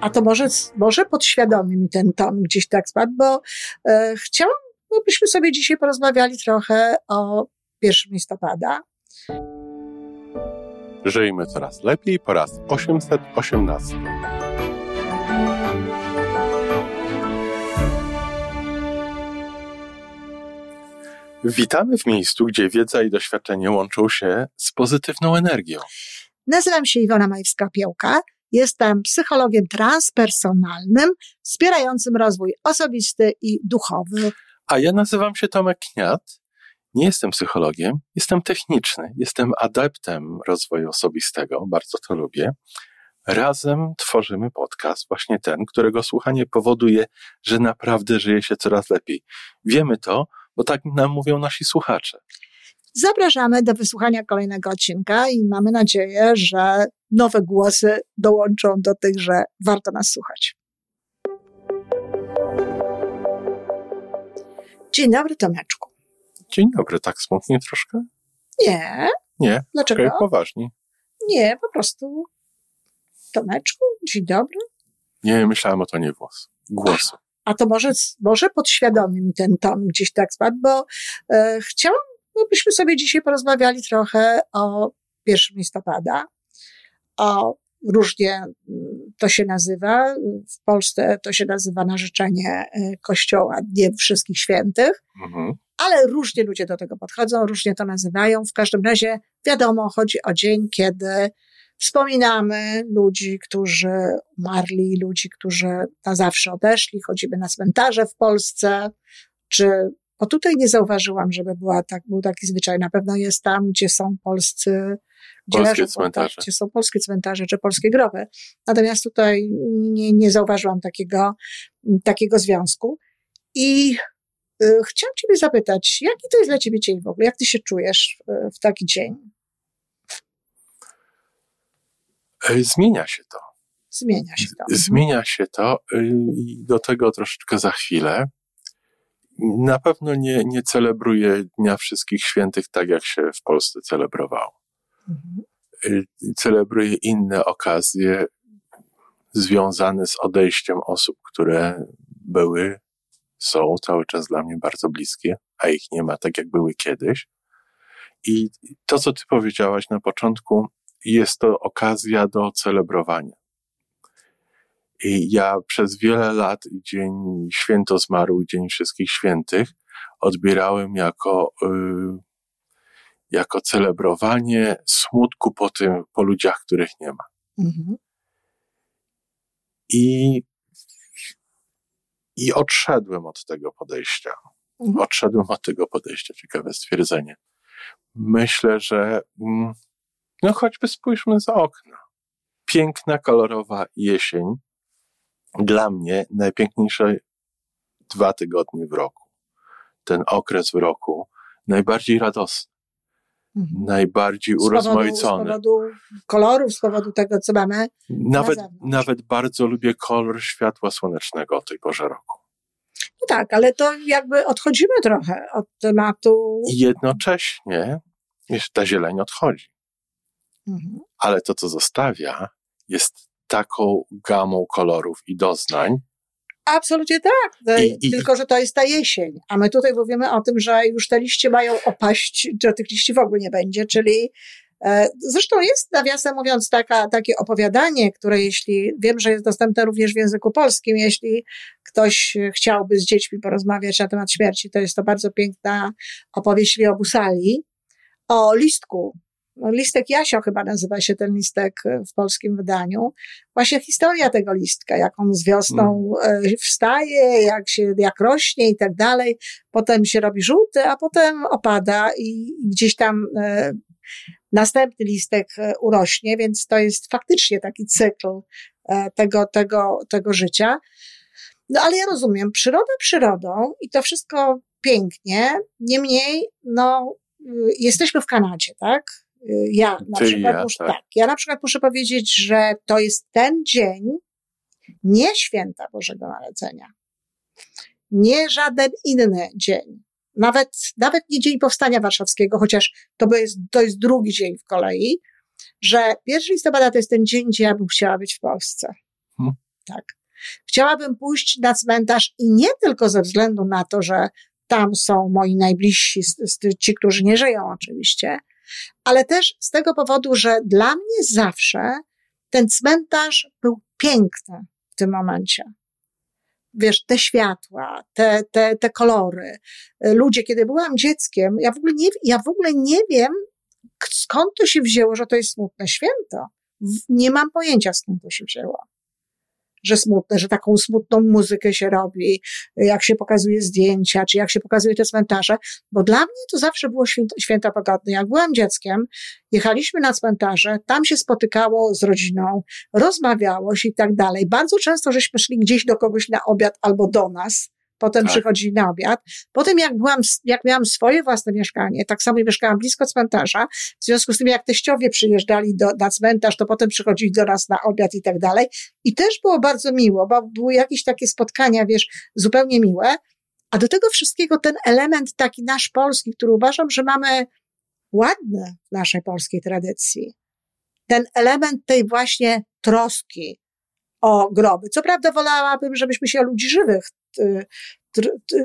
a to może, może podświadomie mi ten ton gdzieś tak spadł, bo e, chciałam, byśmy sobie dzisiaj porozmawiali trochę o 1 listopada. Żyjmy coraz lepiej po raz 818. Witamy w miejscu, gdzie wiedza i doświadczenie łączą się z pozytywną energią. Nazywam się Iwona Majewska-Piołka. Jestem psychologiem transpersonalnym, wspierającym rozwój osobisty i duchowy. A ja nazywam się Tomek Kniat. Nie jestem psychologiem, jestem techniczny, jestem adeptem rozwoju osobistego, bardzo to lubię. Razem tworzymy podcast, właśnie ten, którego słuchanie powoduje, że naprawdę żyje się coraz lepiej. Wiemy to, bo tak nam mówią nasi słuchacze. Zapraszamy do wysłuchania kolejnego odcinka i mamy nadzieję, że nowe głosy dołączą do tych, że warto nas słuchać. Dzień dobry, Tomeczku. Dzień dobry, tak smutnie troszkę? Nie. Nie. Dlaczego? Okay, poważnie. Nie, po prostu. Tomeczku, dzień dobry. Nie, myślałem o tonie włos. Głosu. A to może, może podświadomie mi ten ton gdzieś tak spadł, bo e, chciałam, byśmy sobie dzisiaj porozmawiali trochę o 1 listopada, o różnie mm, to się nazywa. W Polsce to się nazywa narzeczenie e, Kościoła Dniem Wszystkich Świętych, mhm. ale różnie ludzie do tego podchodzą, różnie to nazywają. W każdym razie wiadomo, chodzi o dzień, kiedy Wspominamy ludzi, którzy umarli, ludzi, którzy na zawsze odeszli. Chodzimy na cmentarze w Polsce, czy bo tutaj nie zauważyłam, żeby była tak, był taki zwyczaj. Na pewno jest tam, gdzie są polscy, gdzie, polskie leżą, cmentarze. gdzie są polskie cmentarze, czy polskie groby. Natomiast tutaj nie, nie zauważyłam takiego, takiego związku. I y, chciałam Ciebie zapytać, jaki to jest dla Ciebie dzień w ogóle? Jak Ty się czujesz w, w taki dzień? Zmienia się to. Zmienia się to. Zmienia się to y, i do tego troszeczkę za chwilę. Na pewno nie, nie celebruję Dnia Wszystkich Świętych tak, jak się w Polsce celebrowało. Mhm. Y, celebruję inne okazje związane z odejściem osób, które były, są cały czas dla mnie bardzo bliskie, a ich nie ma tak, jak były kiedyś. I to, co ty powiedziałaś na początku, jest to okazja do celebrowania. I ja przez wiele lat Dzień Święto Zmarłych, Dzień Wszystkich Świętych odbierałem jako, y, jako celebrowanie smutku po tym, po ludziach, których nie ma. Mhm. I, I odszedłem od tego podejścia. Mhm. Odszedłem od tego podejścia. Ciekawe stwierdzenie. Myślę, że mm, no choćby spójrzmy za okna. Piękna, kolorowa jesień. Dla mnie najpiękniejsze dwa tygodnie w roku. Ten okres w roku najbardziej radosny. Mhm. Najbardziej urozmaicony. Z powodu kolorów, z powodu tego, co mamy. Nawet, na nawet bardzo lubię kolor światła słonecznego o tej porze roku. No tak, ale to jakby odchodzimy trochę od tematu. I jednocześnie ta zieleń odchodzi. Mhm. Ale to, co zostawia, jest taką gamą kolorów i doznań. Absolutnie tak. I, i, Tylko, że to jest ta jesień. A my tutaj mówimy o tym, że już te liście mają opaść, że tych liści w ogóle nie będzie, czyli e, Zresztą jest, nawiasem mówiąc, taka, takie opowiadanie, które jeśli, wiem, że jest dostępne również w języku polskim, jeśli ktoś chciałby z dziećmi porozmawiać na temat śmierci, to jest to bardzo piękna opowieść Liobusali o listku, listek Jasio chyba nazywa się ten listek e, w polskim wydaniu. Właśnie historia tego listka, jak on z wiosną mm. E, wstaje, jak się, jak rośnie i tak dalej. Potem się robi żółty, a potem opada i gdzieś tam e, następny listek urośnie, więc to jest faktycznie taki cykl tego, tego, tego życia. No ale ja rozumiem, przyroda przyrodą i to wszystko pięknie, niemniej, no, y, jesteśmy w Kanadzie, tak? Ja na przykład ja, muszę, tak. tak, ja na przykład muszę powiedzieć, że to jest ten dzień, nie święta Bożego Narodzenia, nie żaden inny dzień, nawet, nawet nie Dzień Powstania Warszawskiego, chociaż to jest, to jest drugi dzień w kolei, że 1 listopada to jest ten dzień, gdzie ja bym chciała być w Polsce. Hmm. tak. Chciałabym pójść na cmentarz i nie tylko ze względu na to, że tam są moi najbliżsi, ci, którzy nie żyją oczywiście, ale też z tego powodu, że dla mnie zawsze ten cmentarz był piękny w tym momencie. Wiesz, te światła, te, te, te kolory. Ludzie, kiedy byłam dzieckiem, ja w ogóle nie, ja w ogóle nie wiem, skąd to się wzięło, że to jest smutne święto. Nie mam pojęcia, skąd to się wzięło że smutne, że taką smutną muzykę się robi, jak się pokazuje zdjęcia, czy jak się pokazuje te cmentarze, bo dla mnie to zawsze było święto, święta pogodne. Jak byłam dzieckiem, jechaliśmy na cmentarze, tam się spotykało z rodziną, rozmawiało się i tak dalej. Bardzo często żeśmy szli gdzieś do kogoś na obiad albo do nas, Potem tak. przychodzili na obiad. Potem jak byłam, jak miałam swoje własne mieszkanie, tak samo mieszkałam blisko cmentarza, w związku z tym jak teściowie przyjeżdżali do, na cmentarz, to potem przychodzili do nas na obiad i tak dalej. I też było bardzo miło, bo były jakieś takie spotkania, wiesz, zupełnie miłe. A do tego wszystkiego ten element taki nasz polski, który uważam, że mamy ładny w naszej polskiej tradycji. Ten element tej właśnie troski o groby. Co prawda wolałabym, żebyśmy się o ludzi żywych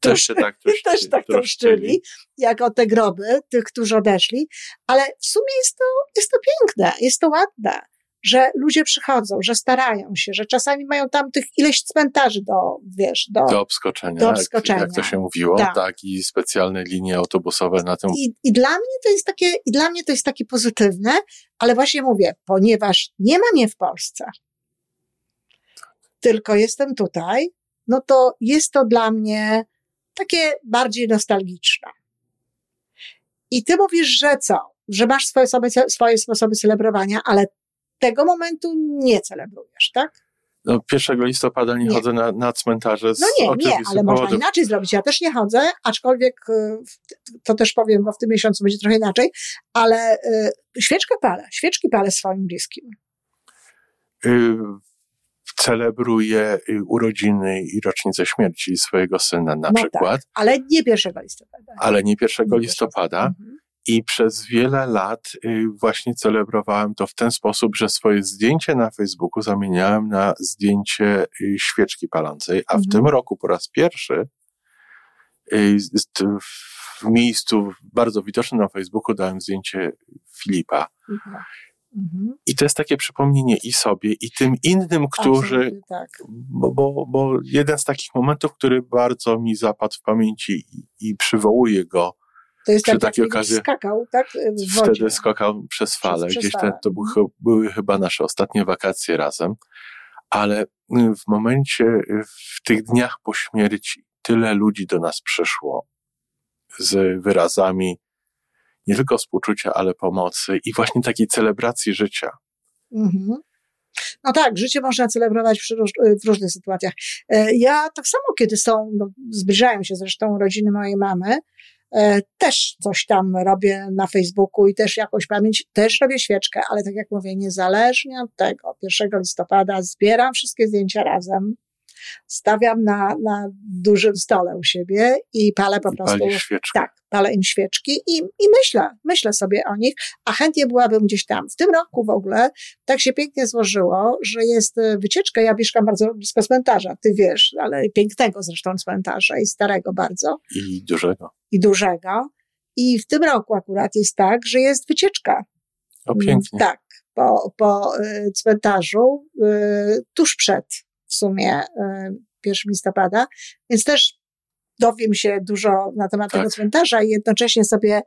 też się tak, troszczy, też tak troszczyli, jak o te groby tych, którzy odeszli, ale w sumie jest to, jest to piękne, jest to ładne, że ludzie przychodzą, że starają się, że czasami mają tam tych ileś cmentarzy do, wiesz, do, do obskoczenia, do obskoczenia. Jak, jak to się mówiło, tak. tak, i specjalne linie autobusowe na tym. I, I dla mnie to jest takie, i dla mnie to jest takie pozytywne, ale właśnie mówię, ponieważ nie ma mnie w Polsce, tylko jestem tutaj, no to jest to dla mnie takie bardziej nostalgiczne. I ty mówisz, że co? Że masz swoje, sobie, swoje sposoby celebrowania, ale tego momentu nie celebrujesz, tak? No, 1 listopada nie, nie. chodzę na, na cmentarze z No nie, nie, ale powodów. można inaczej zrobić. Ja też nie chodzę, aczkolwiek y, to też powiem, bo w tym miesiącu będzie trochę inaczej, ale y, świeczkę palę, świeczki palę swoim bliskim. Y celebruje y, urodziny i rocznicę śmierci swojego syna na no tak, przykład. Tak, ale nie 1 listopada. Ale nie 1 nie listopada. Mhm. I przez wiele lat y, właśnie celebrowałem to w ten sposób, że swoje zdjęcie na Facebooku zamieniałem na zdjęcie y, świeczki palącej, a w mhm. tym roku po raz pierwszy w miejscu bardzo widocznym na Facebooku dałem zdjęcie Filipa. Mhm. Mhm. I to jest takie przypomnienie i sobie, i tym innym, którzy. Tak. Bo, bo, bo jeden z takich momentów, który bardzo mi zapadł w pamięci i, i przywołuje go. To jest przy tak, takiej okazji. Skakał, tak? Wtedy skakał przez falę. Przez, Gdzieś te, to były, mhm. były chyba nasze ostatnie wakacje razem. Ale y, w momencie, y, w tych dniach po śmierci, tyle ludzi do nas przyszło z wyrazami nie tylko współczucia, ale pomocy i właśnie takiej celebracji życia. Mhm. No tak, życie można celebrować w, różnych sytuacjach. E, ja tak samo, kiedy są, no, zbliżają się zresztą rodziny mojej mamy, e, też coś tam robię na Facebooku i też jakąś pamięć, też robię świeczkę, ale tak jak mówię, niezależnie od tego, 1 listopada zbieram wszystkie zdjęcia razem, stawiam na, na dużym stole u siebie i palę po prostu. Tak, palę im świeczki i, i myślę, myślę sobie o nich, a chętnie byłabym gdzieś tam. W tym roku w ogóle tak się pięknie złożyło, że jest e, wycieczka. Ja mieszkam bardzo blisko cmentarza, ty wiesz, ale pięknego zresztą cmentarza i starego bardzo. I dużego. I dużego. I w tym roku akurat jest tak, że jest wycieczka. O, pięknie. Tak, po, po e, cmentarzu, e, tuż przed w sumie 1 listopada, więc też dowiem się dużo na temat tak. tego cmentarza i jednocześnie sobie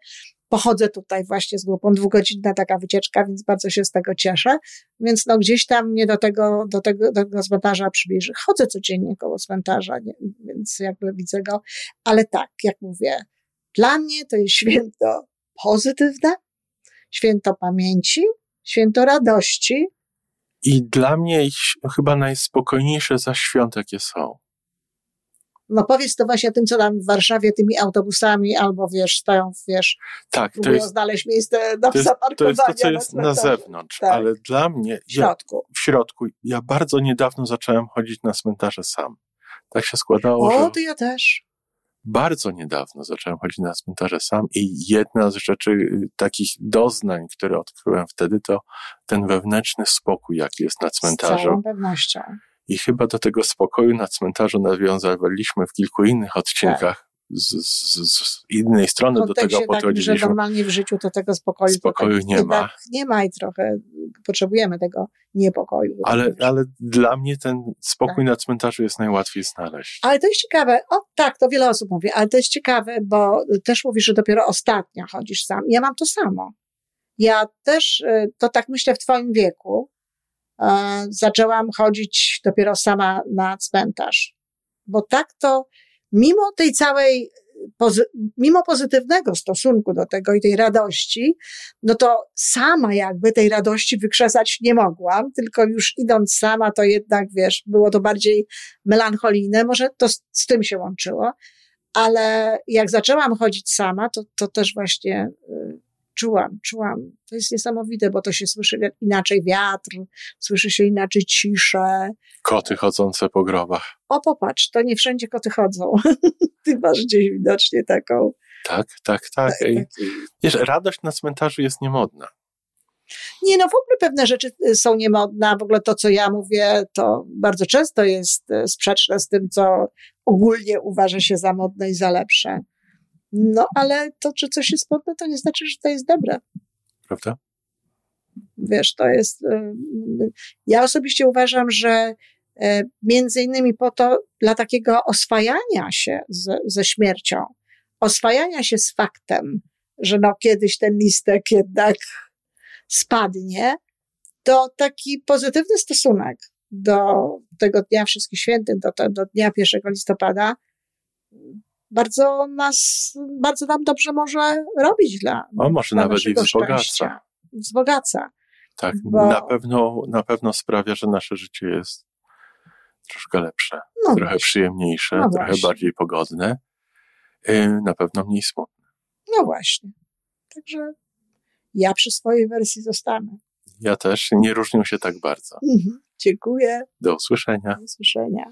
pochodzę tutaj właśnie z grupą, dwugodzinna taka wycieczka, więc bardzo się z tego cieszę. Więc no gdzieś tam mnie do tego, do tego, do tego cmentarza przybliży. Chodzę codziennie koło cmentarza, nie, więc jakby widzę go. Ale tak, jak mówię, dla mnie to jest święto pozytywne, święto pamięci, święto radości. I dla mnie chyba najspokojniejsze za świąt, jakie są no powiedz to właśnie o tym, co tam w Warszawie tymi autobusami albo wiesz, stoją, wiesz, tak, próbują jest, znaleźć miejsce do to jest. To jest to, co jest na zewnątrz, tak. ale dla mnie... W środku. Ja, w środku. Ja bardzo niedawno zacząłem chodzić na cmentarze sam. Tak się składało, o, że... to ja też. Bardzo niedawno zacząłem chodzić na cmentarze sam i jedna z rzeczy, y, takich doznań, które odkryłem wtedy, to ten wewnętrzny spokój, jaki jest na cmentarzu. Z całą pewnością I chyba do tego spokoju na cmentarzu nawiązaliśmy w kilku innych odcinkach. Tak. Z, z, z, innej strony do tego podchodziliśmy. Tak, że normalnie w życiu to tego spokoju, spokoju tak, nie ma. nie ma i trochę potrzebujemy tego niepokoju. Ale, ale dla mnie ten spokój tak. na cmentarzu jest najłatwiej znaleźć. Ale to jest ciekawe. O tak, to wiele osób mówi, ale to jest ciekawe, bo też mówisz, że dopiero ostatnio chodzisz sam. Ja mam to samo. Ja też, y, to tak myślę w twoim wieku, e, zaczęłam chodzić dopiero sama na cmentarz. Bo tak to, mimo tej całej mimo pozytywnego stosunku do tego i tej radości, no to sama jakby tej radości wykrzesać nie mogłam, tylko już idąc sama, to jednak, wiesz, było to bardziej melancholijne, może to z, z tym się łączyło, ale jak zaczęłam chodzić sama, to, to też właśnie y, czułam, czułam. To jest niesamowite, bo to się słyszy inaczej wiatr, słyszy się inaczej ciszę. Koty chodzące po grobach. O, popatrz, to nie wszędzie koty chodzą. Ty masz gdzieś widocznie taką. Tak, tak, tak. tak I, wiesz, radość na cmentarzu jest niemodna. Nie, no w ogóle pewne rzeczy y, są niemodne. W ogóle to, co ja mówię, to bardzo często jest y, sprzeczne z tym, co ogólnie uważa się za modne i za lepsze. No, ale to, czy coś jest modne, to nie znaczy, że to jest dobre. Prawda? Wiesz, to jest. Y, ja osobiście uważam, że y, między innymi po to, dla takiego oswajania się z, ze śmiercią, oswajania się z faktem, że no kiedyś ten listek jednak spadnie, to taki pozytywny stosunek do tego Dnia Wszystkich Świętych, do, do Dnia 1 listopada, bardzo nas, bardzo nam dobrze może robić dla. O, może dla nawet i wzbogaca. Wzbogaca. Tak, bo... na, pewno, na pewno sprawia, że nasze życie jest troszkę lepsze, no trochę właśnie. przyjemniejsze, no trochę właśnie. bardziej pogodne, na pewno mniej smutne. No właśnie. Także ja przy swojej wersji zostanę. Ja też. Nie różnią się tak bardzo. Mhm. Dziękuję. Do usłyszenia. Do usłyszenia.